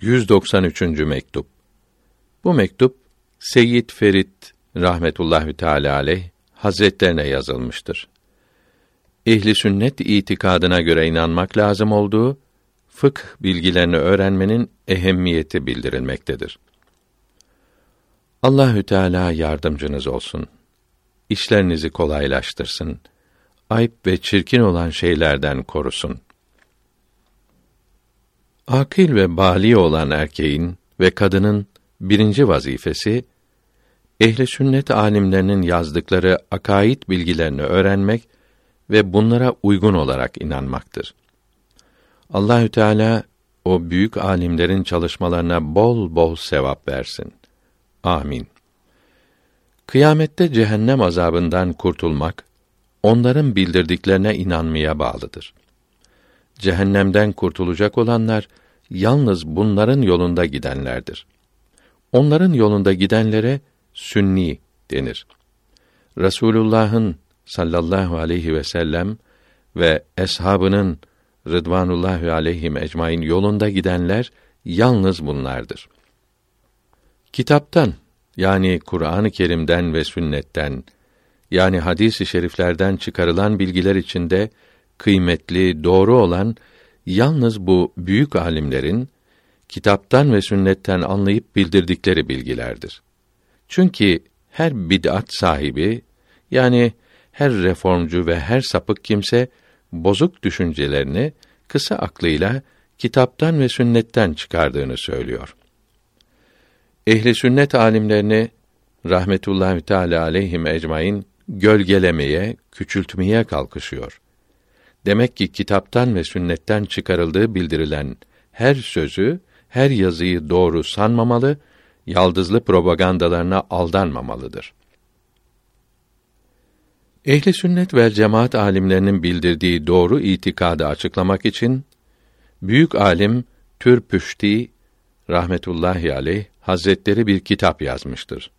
193. mektup. Bu mektup Seyyid Ferit rahmetullahi teala aleyh hazretlerine yazılmıştır. Ehli sünnet itikadına göre inanmak lazım olduğu fıkh bilgilerini öğrenmenin ehemmiyeti bildirilmektedir. Allahü Teala yardımcınız olsun. İşlerinizi kolaylaştırsın. Ayıp ve çirkin olan şeylerden korusun. Akil ve bali olan erkeğin ve kadının birinci vazifesi ehli sünnet alimlerinin yazdıkları akaid bilgilerini öğrenmek ve bunlara uygun olarak inanmaktır. Allahü Teala o büyük alimlerin çalışmalarına bol bol sevap versin. Amin. Kıyamette cehennem azabından kurtulmak onların bildirdiklerine inanmaya bağlıdır cehennemden kurtulacak olanlar yalnız bunların yolunda gidenlerdir. Onların yolunda gidenlere sünni denir. Resulullah'ın sallallahu aleyhi ve sellem ve eshabının rıdvanullahi aleyhim ecmaîn yolunda gidenler yalnız bunlardır. Kitaptan yani Kur'an-ı Kerim'den ve sünnetten yani hadis-i şeriflerden çıkarılan bilgiler içinde kıymetli, doğru olan yalnız bu büyük alimlerin kitaptan ve sünnetten anlayıp bildirdikleri bilgilerdir. Çünkü her bid'at sahibi yani her reformcu ve her sapık kimse bozuk düşüncelerini kısa aklıyla kitaptan ve sünnetten çıkardığını söylüyor. Ehli sünnet alimlerini rahmetullahi teala aleyhim ecmaîn gölgelemeye, küçültmeye kalkışıyor. Demek ki kitaptan ve sünnetten çıkarıldığı bildirilen her sözü, her yazıyı doğru sanmamalı, yaldızlı propagandalarına aldanmamalıdır. Ehli sünnet ve cemaat alimlerinin bildirdiği doğru itikadı açıklamak için büyük alim Türpüşti rahmetullahi aleyh hazretleri bir kitap yazmıştır.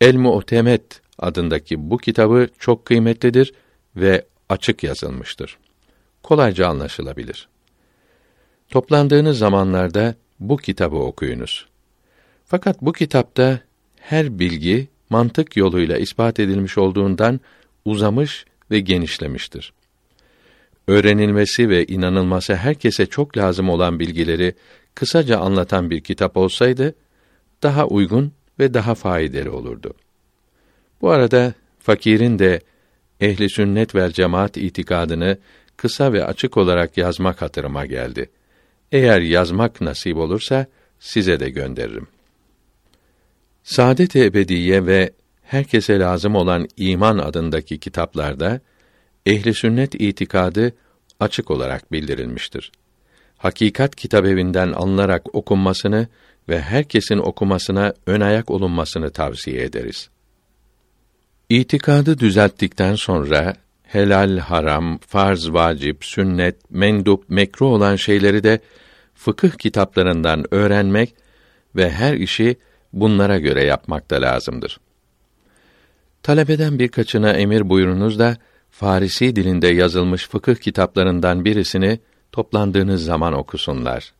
El Mu'temet adındaki bu kitabı çok kıymetlidir ve açık yazılmıştır. Kolayca anlaşılabilir. Toplandığınız zamanlarda bu kitabı okuyunuz. Fakat bu kitapta her bilgi mantık yoluyla ispat edilmiş olduğundan uzamış ve genişlemiştir. Öğrenilmesi ve inanılması herkese çok lazım olan bilgileri kısaca anlatan bir kitap olsaydı daha uygun ve daha faydalı olurdu. Bu arada fakirin de ehli sünnet ve cemaat itikadını kısa ve açık olarak yazmak hatırıma geldi. Eğer yazmak nasip olursa size de gönderirim. Saadet-i Ebediye ve herkese lazım olan iman adındaki kitaplarda ehli sünnet itikadı açık olarak bildirilmiştir. Hakikat kitabevinden alınarak okunmasını ve herkesin okumasına ön ayak olunmasını tavsiye ederiz. İtikadı düzelttikten sonra helal, haram, farz, vacip, sünnet, mendup, mekruh olan şeyleri de fıkıh kitaplarından öğrenmek ve her işi bunlara göre yapmak da lazımdır. Talebeden birkaçına emir buyurunuz da Farisi dilinde yazılmış fıkıh kitaplarından birisini toplandığınız zaman okusunlar.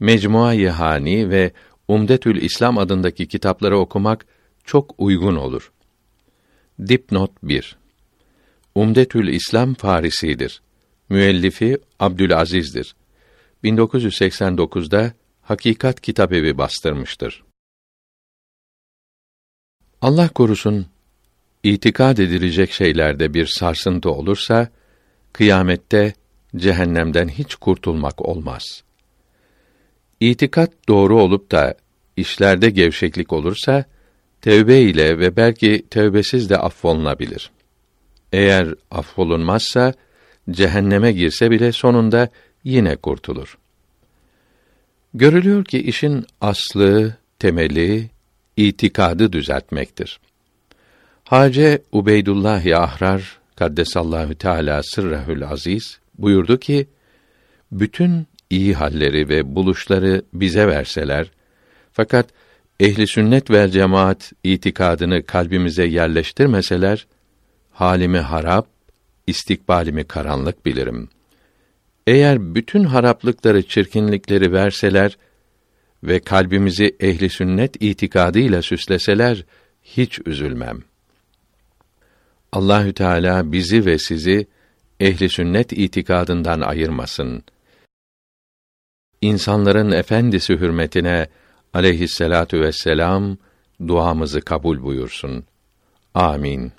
Mecmua-i Hani ve Umdetül İslam adındaki kitapları okumak çok uygun olur. Dipnot 1 Umdetül İslam Farisidir. Müellifi Abdülaziz'dir. 1989'da Hakikat Kitabevi bastırmıştır. Allah korusun, itikad edilecek şeylerde bir sarsıntı olursa, kıyamette cehennemden hiç kurtulmak olmaz. İtikat doğru olup da işlerde gevşeklik olursa, tevbe ile ve belki tevbesiz de affolunabilir. Eğer affolunmazsa cehenneme girse bile sonunda yine kurtulur. Görülüyor ki işin aslı, temeli itikadı düzeltmektir. Hace Ubeydullah Ahrar kaddesallahu teala sırrehül aziz buyurdu ki bütün iyi halleri ve buluşları bize verseler fakat ehli sünnet ve cemaat itikadını kalbimize yerleştirmeseler halimi harap, istikbalimi karanlık bilirim. Eğer bütün haraplıkları, çirkinlikleri verseler ve kalbimizi ehli sünnet itikadıyla süsleseler hiç üzülmem. Allahü Teala bizi ve sizi ehli sünnet itikadından ayırmasın. İnsanların efendisi hürmetine aleyhisselatu vesselam duamızı kabul buyursun. Amin.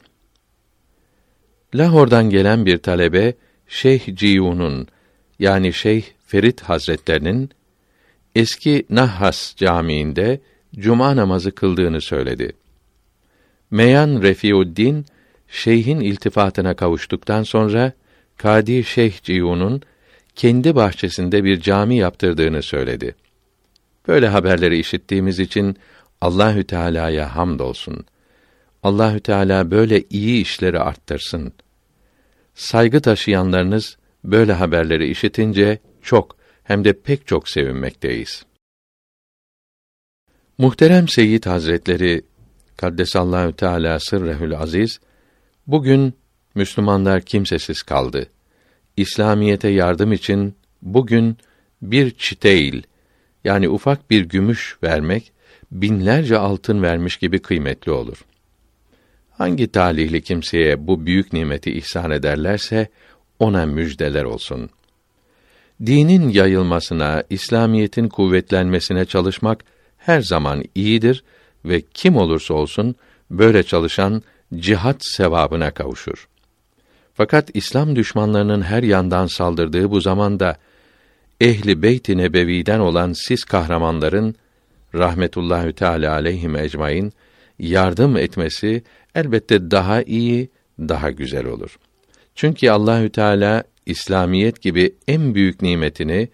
Lahor'dan gelen bir talebe Şeyh Ciyun'un yani Şeyh Ferit Hazretlerinin eski Nahhas Camii'nde cuma namazı kıldığını söyledi. Meyan Refiuddin şeyhin iltifatına kavuştuktan sonra Kadi Şeyh Ciyun'un kendi bahçesinde bir cami yaptırdığını söyledi. Böyle haberleri işittiğimiz için Allahü Teala'ya hamdolsun. Allahü Teala böyle iyi işleri arttırsın. Saygı taşıyanlarınız böyle haberleri işitince çok hem de pek çok sevinmekteyiz. Muhterem Seyyid Hazretleri Kaddesallahu Teala sırrehül aziz bugün Müslümanlar kimsesiz kaldı. İslamiyete yardım için bugün bir çiteyl yani ufak bir gümüş vermek binlerce altın vermiş gibi kıymetli olur. Hangi talihli kimseye bu büyük nimeti ihsan ederlerse ona müjdeler olsun. Dinin yayılmasına, İslamiyetin kuvvetlenmesine çalışmak her zaman iyidir ve kim olursa olsun böyle çalışan cihat sevabına kavuşur. Fakat İslam düşmanlarının her yandan saldırdığı bu zamanda ehli beyt-i nebeviden olan siz kahramanların rahmetullahi teala aleyhim ecmaîn yardım etmesi elbette daha iyi, daha güzel olur. Çünkü Allahü Teala İslamiyet gibi en büyük nimetini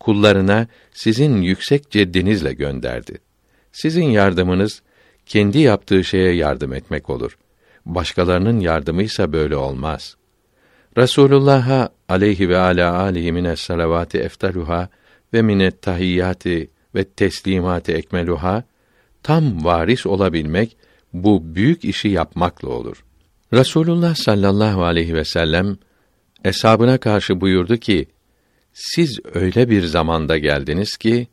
kullarına sizin yüksek ceddinizle gönderdi. Sizin yardımınız kendi yaptığı şeye yardım etmek olur. Başkalarının yardımıysa böyle olmaz. Resulullah'a aleyhi ve ala alihi mine salavati eftaluha ve minet tahiyyati ve teslimati ekmeluha tam varis olabilmek bu büyük işi yapmakla olur. Rasulullah sallallahu aleyhi ve sellem eshabına karşı buyurdu ki: Siz öyle bir zamanda geldiniz ki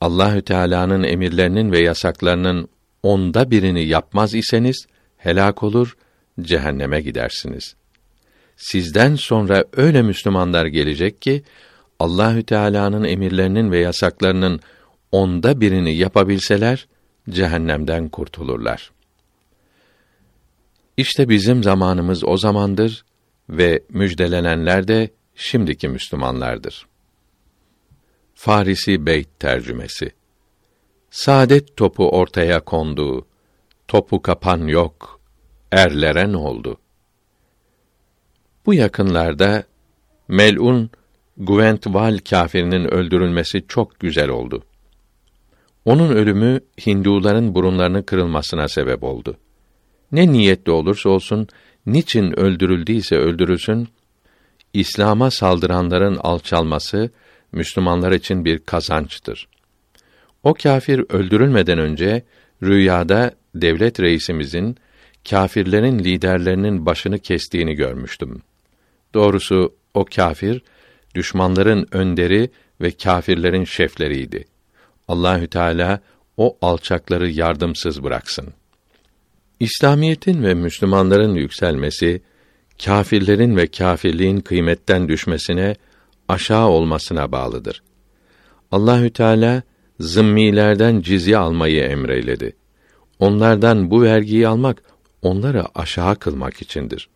Allahü Teala'nın emirlerinin ve yasaklarının onda birini yapmaz iseniz helak olur, cehenneme gidersiniz. Sizden sonra öyle Müslümanlar gelecek ki Allahü Teala'nın emirlerinin ve yasaklarının onda birini yapabilseler cehennemden kurtulurlar. İşte bizim zamanımız o zamandır ve müjdelenenler de şimdiki Müslümanlardır. Farisi Beyt tercümesi Saadet topu ortaya kondu, topu kapan yok, erleren oldu. Bu yakınlarda melun Guventval kâfirinin öldürülmesi çok güzel oldu. Onun ölümü Hinduların burunlarının kırılmasına sebep oldu. Ne niyetli olursa olsun, niçin öldürüldüyse öldürülsün, İslam'a saldıranların alçalması Müslümanlar için bir kazançtır. O kâfir öldürülmeden önce rüyada devlet reisimizin kâfirlerin liderlerinin başını kestiğini görmüştüm. Doğrusu o kâfir düşmanların önderi ve kâfirlerin şefleriydi. Allahü Teala o alçakları yardımsız bıraksın. İslamiyetin ve Müslümanların yükselmesi, kâfirlerin ve kâfirliğin kıymetten düşmesine, aşağı olmasına bağlıdır. Allahü Teala zımmilerden cizye almayı emreyledi. Onlardan bu vergiyi almak onları aşağı kılmak içindir.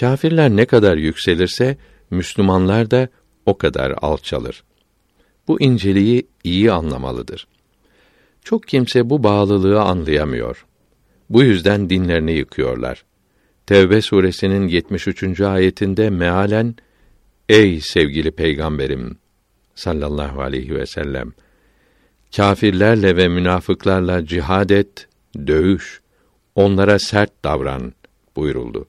Kâfirler ne kadar yükselirse Müslümanlar da o kadar alçalır. Bu inceliği iyi anlamalıdır. Çok kimse bu bağlılığı anlayamıyor. Bu yüzden dinlerini yıkıyorlar. Tevbe suresinin 73. ayetinde mealen Ey sevgili peygamberim sallallahu aleyhi ve sellem kâfirlerle ve münafıklarla cihad et, dövüş, onlara sert davran buyuruldu.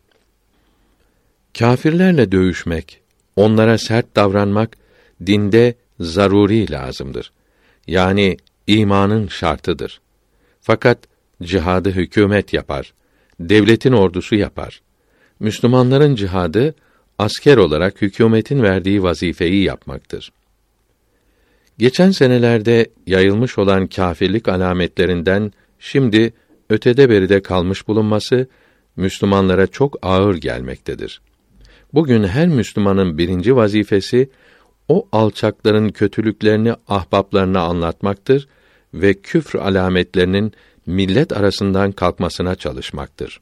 Kâfirlerle dövüşmek, onlara sert davranmak dinde zaruri lazımdır. Yani imanın şartıdır. Fakat cihadı hükümet yapar. Devletin ordusu yapar. Müslümanların cihadı asker olarak hükümetin verdiği vazifeyi yapmaktır. Geçen senelerde yayılmış olan kâfirlik alametlerinden şimdi ötede beride kalmış bulunması Müslümanlara çok ağır gelmektedir. Bugün her Müslümanın birinci vazifesi o alçakların kötülüklerini ahbaplarına anlatmaktır ve küfr alametlerinin millet arasından kalkmasına çalışmaktır.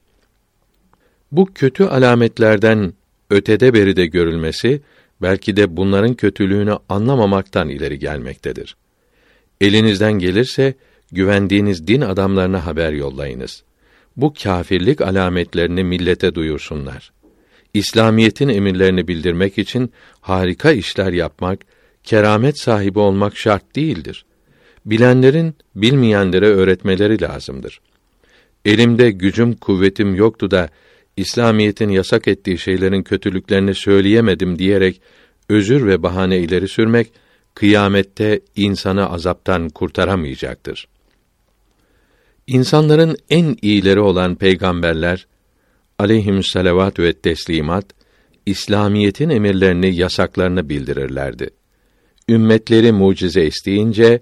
Bu kötü alametlerden ötede beride görülmesi belki de bunların kötülüğünü anlamamaktan ileri gelmektedir. Elinizden gelirse güvendiğiniz din adamlarına haber yollayınız. Bu kâfirlik alametlerini millete duyursunlar. İslamiyetin emirlerini bildirmek için harika işler yapmak, keramet sahibi olmak şart değildir. Bilenlerin bilmeyenlere öğretmeleri lazımdır. Elimde gücüm kuvvetim yoktu da İslamiyetin yasak ettiği şeylerin kötülüklerini söyleyemedim diyerek özür ve bahane ileri sürmek kıyamette insanı azaptan kurtaramayacaktır. İnsanların en iyileri olan peygamberler aleyhimüsselavat ve teslimat İslamiyetin emirlerini, yasaklarını bildirirlerdi. Ümmetleri mucize isteyince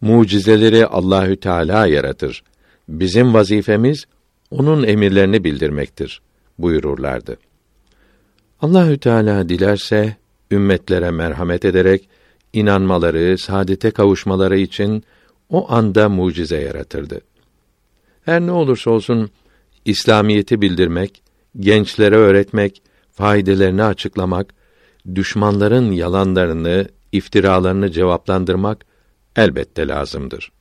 mucizeleri Allahü Teala yaratır. Bizim vazifemiz onun emirlerini bildirmektir buyururlardı. Allahü Teala dilerse ümmetlere merhamet ederek inanmaları, saadete kavuşmaları için o anda mucize yaratırdı. Her ne olursa olsun İslamiyeti bildirmek, gençlere öğretmek, faydalarını açıklamak, düşmanların yalanlarını, iftiralarını cevaplandırmak elbette lazımdır.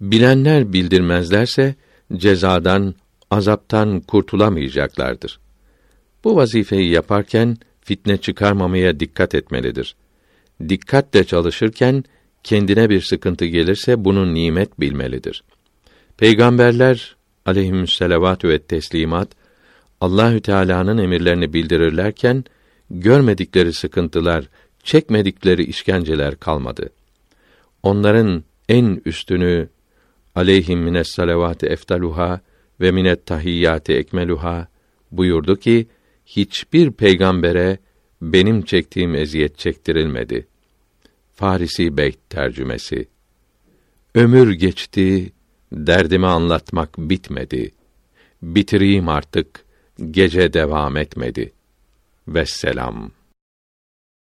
Bilenler bildirmezlerse cezadan, azaptan kurtulamayacaklardır. Bu vazifeyi yaparken fitne çıkarmamaya dikkat etmelidir. Dikkatle çalışırken kendine bir sıkıntı gelirse bunu nimet bilmelidir. Peygamberler aleyhimüsselavatü ve teslimat Allahü Teala'nın emirlerini bildirirlerken görmedikleri sıkıntılar, çekmedikleri işkenceler kalmadı. Onların en üstünü aleyhim mines salavati eftaluha ve minet tahiyyati ekmeluha buyurdu ki hiçbir peygambere benim çektiğim eziyet çektirilmedi. Farisi Beyt tercümesi. Ömür geçti, derdimi anlatmak bitmedi. Bitireyim artık, gece devam etmedi. Vesselam.